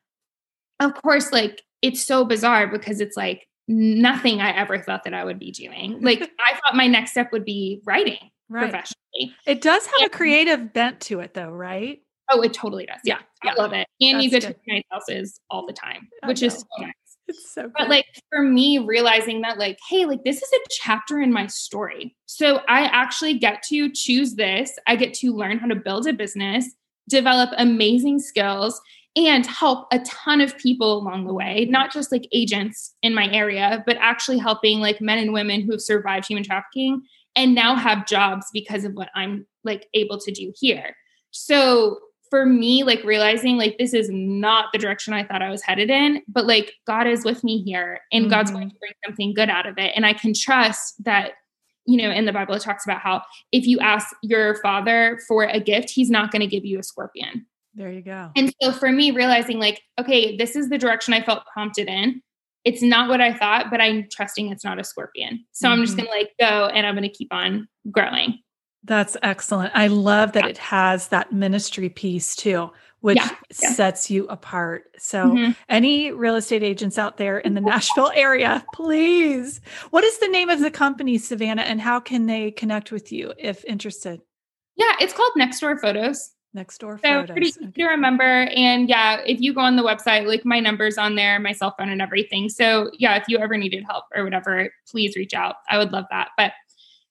of course like it's so bizarre because it's like nothing I ever thought that I would be doing. Like I thought my next step would be writing right. professionally. It does have and, a creative bent to it though, right? Oh, it totally does. Yeah. yeah. I love it. And That's you get good. to nice houses all the time, which is so nice. It's so But like for me, realizing that like, hey, like this is a chapter in my story. So I actually get to choose this. I get to learn how to build a business, develop amazing skills, and help a ton of people along the way, not just like agents in my area, but actually helping like men and women who have survived human trafficking and now have jobs because of what I'm like able to do here. So for me, like realizing like this is not the direction I thought I was headed in, but like God is with me here and mm-hmm. God's going mm-hmm. to bring something good out of it. And I can trust that, you know, in the Bible, it talks about how if you ask your father for a gift, he's not going to give you a scorpion. There you go. And so for me, realizing like, okay, this is the direction I felt prompted in. It's not what I thought, but I'm trusting it's not a scorpion. So mm-hmm. I'm just mm-hmm. going to like go and I'm going to keep on growing. That's excellent. I love that yeah. it has that ministry piece too, which yeah. Yeah. sets you apart. So, mm-hmm. any real estate agents out there in the Nashville area, please. What is the name of the company, Savannah, and how can they connect with you if interested? Yeah, it's called Next Door Photos. Next door so photos. pretty easy okay. to remember. And yeah, if you go on the website, like my number's on there, my cell phone and everything. So yeah, if you ever needed help or whatever, please reach out. I would love that. But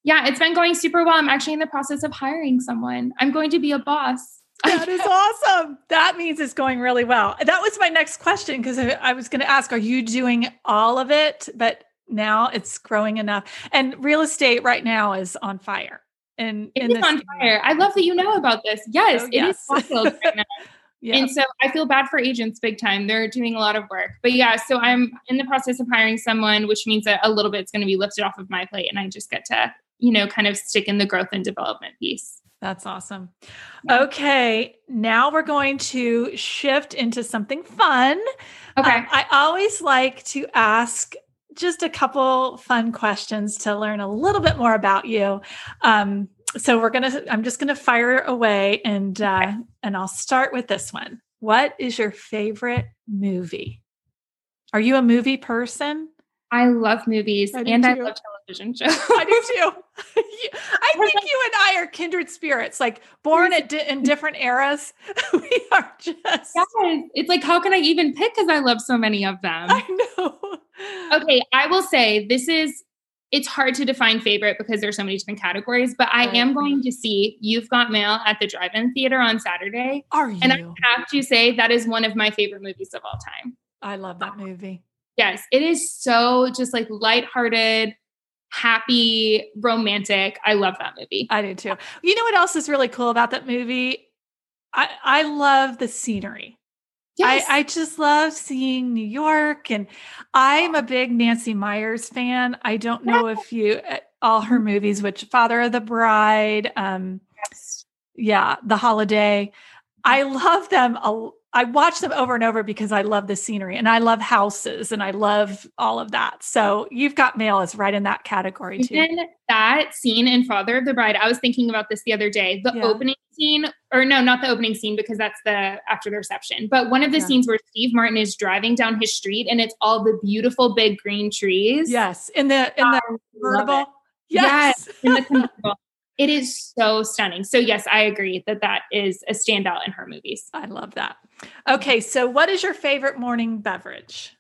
yeah, it's been going super well. I'm actually in the process of hiring someone. I'm going to be a boss. That is awesome. That means it's going really well. That was my next question because I was going to ask, are you doing all of it? But now it's growing enough. And real estate right now is on fire. And it is on fire. I love that you know about this. Yes, oh, yes. it is wild right now. Yeah. And so I feel bad for agents big time. They're doing a lot of work. But yeah, so I'm in the process of hiring someone, which means that a little bit is going to be lifted off of my plate and I just get to, you know, kind of stick in the growth and development piece. That's awesome. Okay, now we're going to shift into something fun. Okay. Um, I always like to ask just a couple fun questions to learn a little bit more about you. Um, so we're gonna. I'm just gonna fire away, and uh, okay. and I'll start with this one. What is your favorite movie? Are you a movie person? I love movies I and too. I love television shows. I do too. I think you and I are kindred spirits, like born at di- in different eras. we are just. Yes. It's like, how can I even pick? Because I love so many of them. I know. Okay, I will say this is. It's hard to define favorite because there's so many different categories, but I am going to see You've Got Mail at the Drive-In Theater on Saturday. Are you? And I have to say that is one of my favorite movies of all time. I love that um, movie. Yes, it is so just like lighthearted, happy, romantic. I love that movie. I do too. You know what else is really cool about that movie? I I love the scenery. Yes. I, I just love seeing New York, and I'm a big Nancy Meyers fan. I don't know if you uh, all her movies, which Father of the Bride, um, yes. yeah, The Holiday. I love them. I watch them over and over because I love the scenery and I love houses and I love all of that. So you've got mail is right in that category too. Even that scene in Father of the Bride, I was thinking about this the other day. The yeah. opening scene, or no, not the opening scene because that's the after the reception, but one of the yeah. scenes where Steve Martin is driving down his street and it's all the beautiful big green trees. Yes, in the in the convertible. Yes, yes in the convertible. It is so stunning. So yes, I agree that that is a standout in her movies. I love that. Okay, so what is your favorite morning beverage?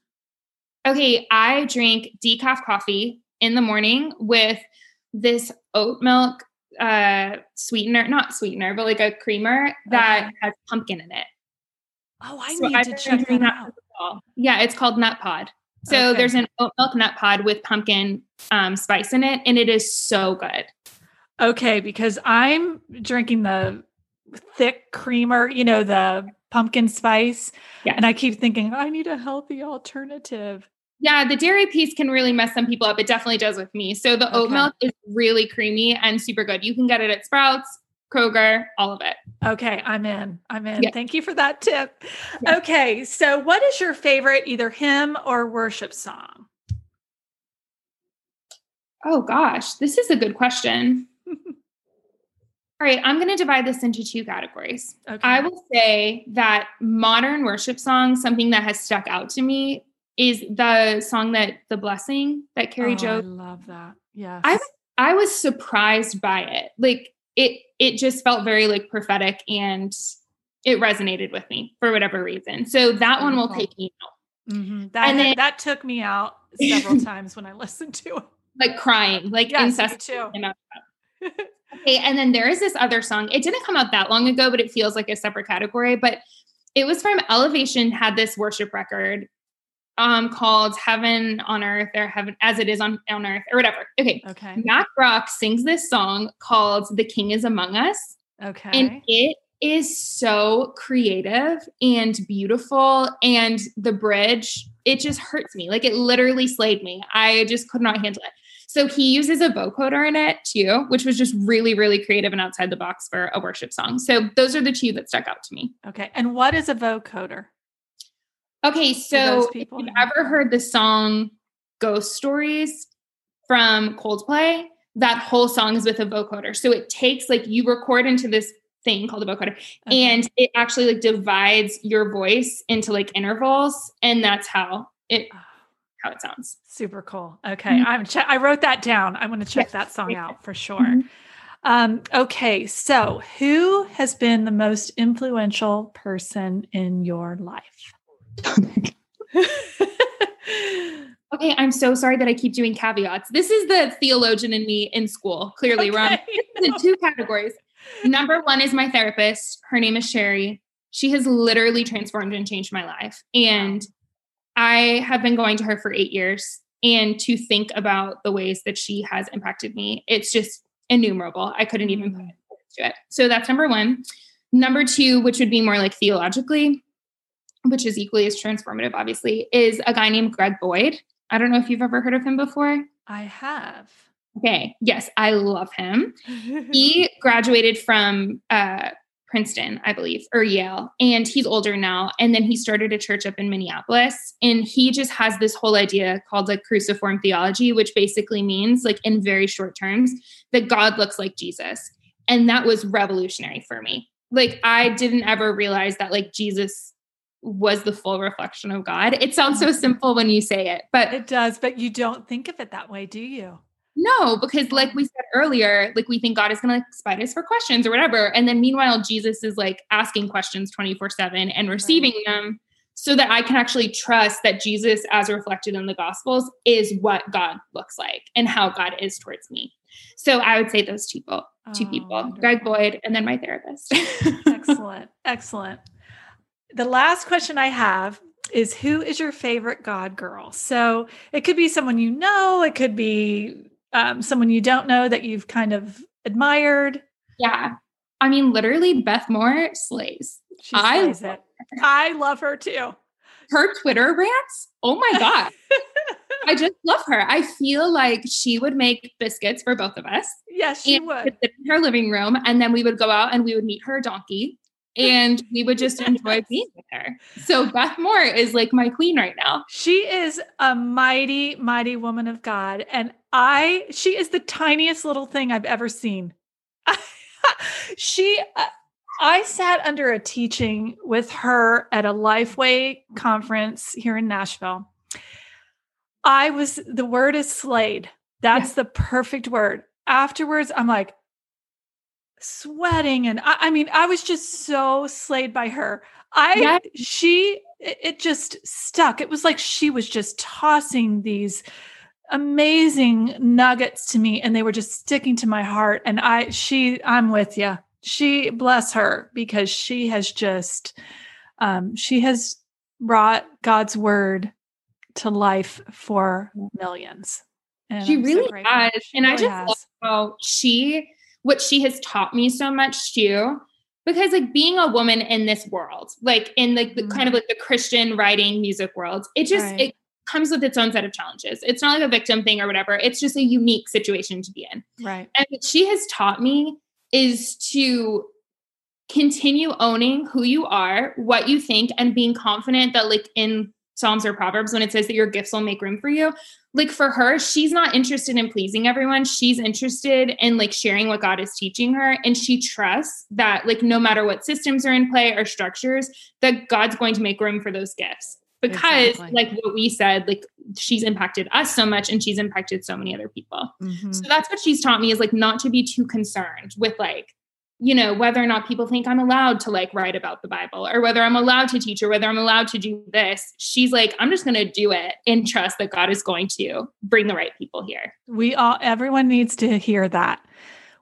Okay, I drink decaf coffee in the morning with this oat milk uh sweetener, not sweetener, but like a creamer that okay. has pumpkin in it. Oh, I so need to check that out. Yeah, it's called Nut Pod. So okay. there's an oat milk nut pod with pumpkin um, spice in it, and it is so good. Okay, because I'm drinking the thick creamer, you know, the pumpkin spice. Yeah. And I keep thinking, I need a healthy alternative. Yeah, the dairy piece can really mess some people up. It definitely does with me. So the oat milk is really creamy and super good. You can get it at Sprouts, Kroger, all of it. Okay, I'm in. I'm in. Yeah. Thank you for that tip. Yeah. Okay, so what is your favorite either hymn or worship song? Oh gosh, this is a good question. All right, I'm going to divide this into two categories. Okay. I will say that modern worship song, something that has stuck out to me is the song that the blessing that Kari oh, Jobe. I love that. Yeah. I I was surprised by it. Like it it just felt very like prophetic and it resonated with me for whatever reason. So that one will take me out. Mm-hmm. That and then, that took me out several times when I listened to it. Like crying, like yes, incest too. Okay, and then there is this other song. It didn't come out that long ago, but it feels like a separate category. But it was from Elevation. Had this worship record um, called Heaven on Earth or Heaven as it is on, on Earth or whatever. Okay. Okay. Mack Brock sings this song called The King is Among Us. Okay. And it is so creative and beautiful. And the bridge, it just hurts me. Like it literally slayed me. I just could not handle it. So he uses a vocoder in it too, which was just really, really creative and outside the box for a worship song. So those are the two that stuck out to me. Okay. And what is a vocoder? Okay. So if you've ever heard the song Ghost Stories from Coldplay, that whole song is with a vocoder. So it takes like you record into this thing called a vocoder okay. and it actually like divides your voice into like intervals and that's how it ah how it sounds. Super cool. Okay, mm-hmm. I'm che- I wrote that down. I'm going to check yes. that song out for sure. Mm-hmm. Um, okay, so who has been the most influential person in your life? okay, I'm so sorry that I keep doing caveats. This is the theologian in me in school. Clearly, okay, we're in two categories. Number one is my therapist. Her name is Sherry. She has literally transformed and changed my life. And I have been going to her for eight years. And to think about the ways that she has impacted me, it's just innumerable. I couldn't even put mm-hmm. it to it. So that's number one. Number two, which would be more like theologically, which is equally as transformative, obviously, is a guy named Greg Boyd. I don't know if you've ever heard of him before. I have. Okay. Yes, I love him. he graduated from uh, Princeton, I believe, or Yale. And he's older now. And then he started a church up in Minneapolis. And he just has this whole idea called like cruciform theology, which basically means, like in very short terms, that God looks like Jesus. And that was revolutionary for me. Like I didn't ever realize that like Jesus was the full reflection of God. It sounds so simple when you say it, but it does, but you don't think of it that way, do you? No, because like we said earlier, like we think God is going to like spite us for questions or whatever. And then meanwhile, Jesus is like asking questions 24 7 and receiving right. them so that I can actually trust that Jesus, as reflected in the Gospels, is what God looks like and how God is towards me. So I would say those two people, two oh, people, wonderful. Greg Boyd and then my therapist. excellent. Excellent. The last question I have is who is your favorite God girl? So it could be someone you know, it could be um, someone you don't know that you've kind of admired? Yeah. I mean, literally, Beth Moore slays. She slays I, it. I love her too. Her Twitter rants, oh my God. I just love her. I feel like she would make biscuits for both of us. Yes, she would. in her living room, and then we would go out and we would meet her donkey. And we would just enjoy being with her. So Beth Moore is like my queen right now. She is a mighty, mighty woman of God. And I, she is the tiniest little thing I've ever seen. she, uh, I sat under a teaching with her at a Lifeway conference here in Nashville. I was, the word is slayed. That's yeah. the perfect word. Afterwards, I'm like, sweating and I, I, mean i was just so slayed by her. I she it, it just stuck. It was like she was just tossing these amazing nuggets to me and they were just sticking to my heart and i she i'm with you she bless her because she has just um she has brought god's word to life for millions and she I'm really so has she and really i just has. love how she what she has taught me so much too because like being a woman in this world like in like the, mm-hmm. kind of like the christian writing music world it just right. it comes with its own set of challenges it's not like a victim thing or whatever it's just a unique situation to be in right and what she has taught me is to continue owning who you are what you think and being confident that like in Psalms or Proverbs when it says that your gifts will make room for you. Like for her, she's not interested in pleasing everyone. She's interested in like sharing what God is teaching her. And she trusts that, like, no matter what systems are in play or structures, that God's going to make room for those gifts. Because, exactly. like what we said, like she's impacted us so much and she's impacted so many other people. Mm-hmm. So that's what she's taught me is like not to be too concerned with like, you know, whether or not people think I'm allowed to like write about the Bible or whether I'm allowed to teach or whether I'm allowed to do this. She's like, I'm just going to do it and trust that God is going to bring the right people here. We all, everyone needs to hear that.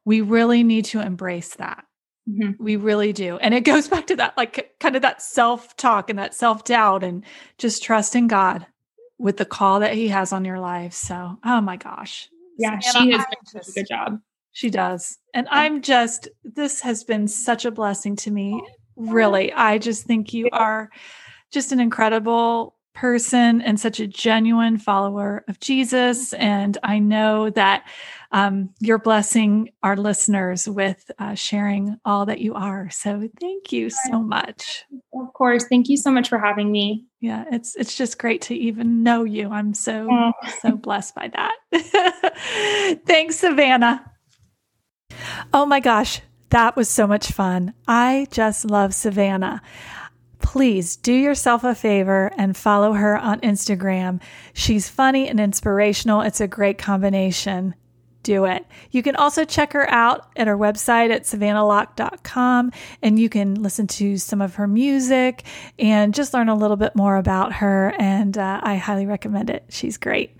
We really need to embrace that. Mm-hmm. We really do. And it goes back to that, like kind of that self talk and that self doubt and just trusting God with the call that He has on your life. So, oh my gosh. Yeah, she has done a good job. She does. And I'm just, this has been such a blessing to me. Really. I just think you are just an incredible person and such a genuine follower of Jesus. And I know that um, you're blessing our listeners with uh, sharing all that you are. So thank you so much. Of course. Thank you so much for having me. Yeah, it's it's just great to even know you. I'm so oh. so blessed by that. Thanks, Savannah. Oh my gosh, that was so much fun. I just love Savannah. Please do yourself a favor and follow her on Instagram. She's funny and inspirational. It's a great combination. Do it. You can also check her out at her website at savannahlocke.com and you can listen to some of her music and just learn a little bit more about her. And uh, I highly recommend it. She's great.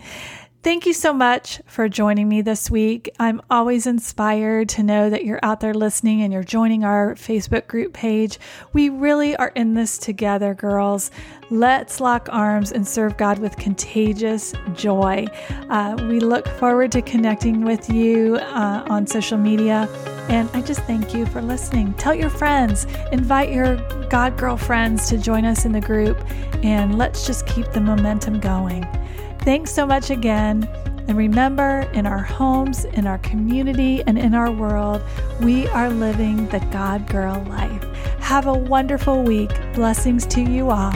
Thank you so much for joining me this week. I'm always inspired to know that you're out there listening and you're joining our Facebook group page. We really are in this together, girls. Let's lock arms and serve God with contagious joy. Uh, we look forward to connecting with you uh, on social media. And I just thank you for listening. Tell your friends, invite your God Girl friends to join us in the group, and let's just keep the momentum going. Thanks so much again. And remember, in our homes, in our community, and in our world, we are living the God Girl life. Have a wonderful week. Blessings to you all.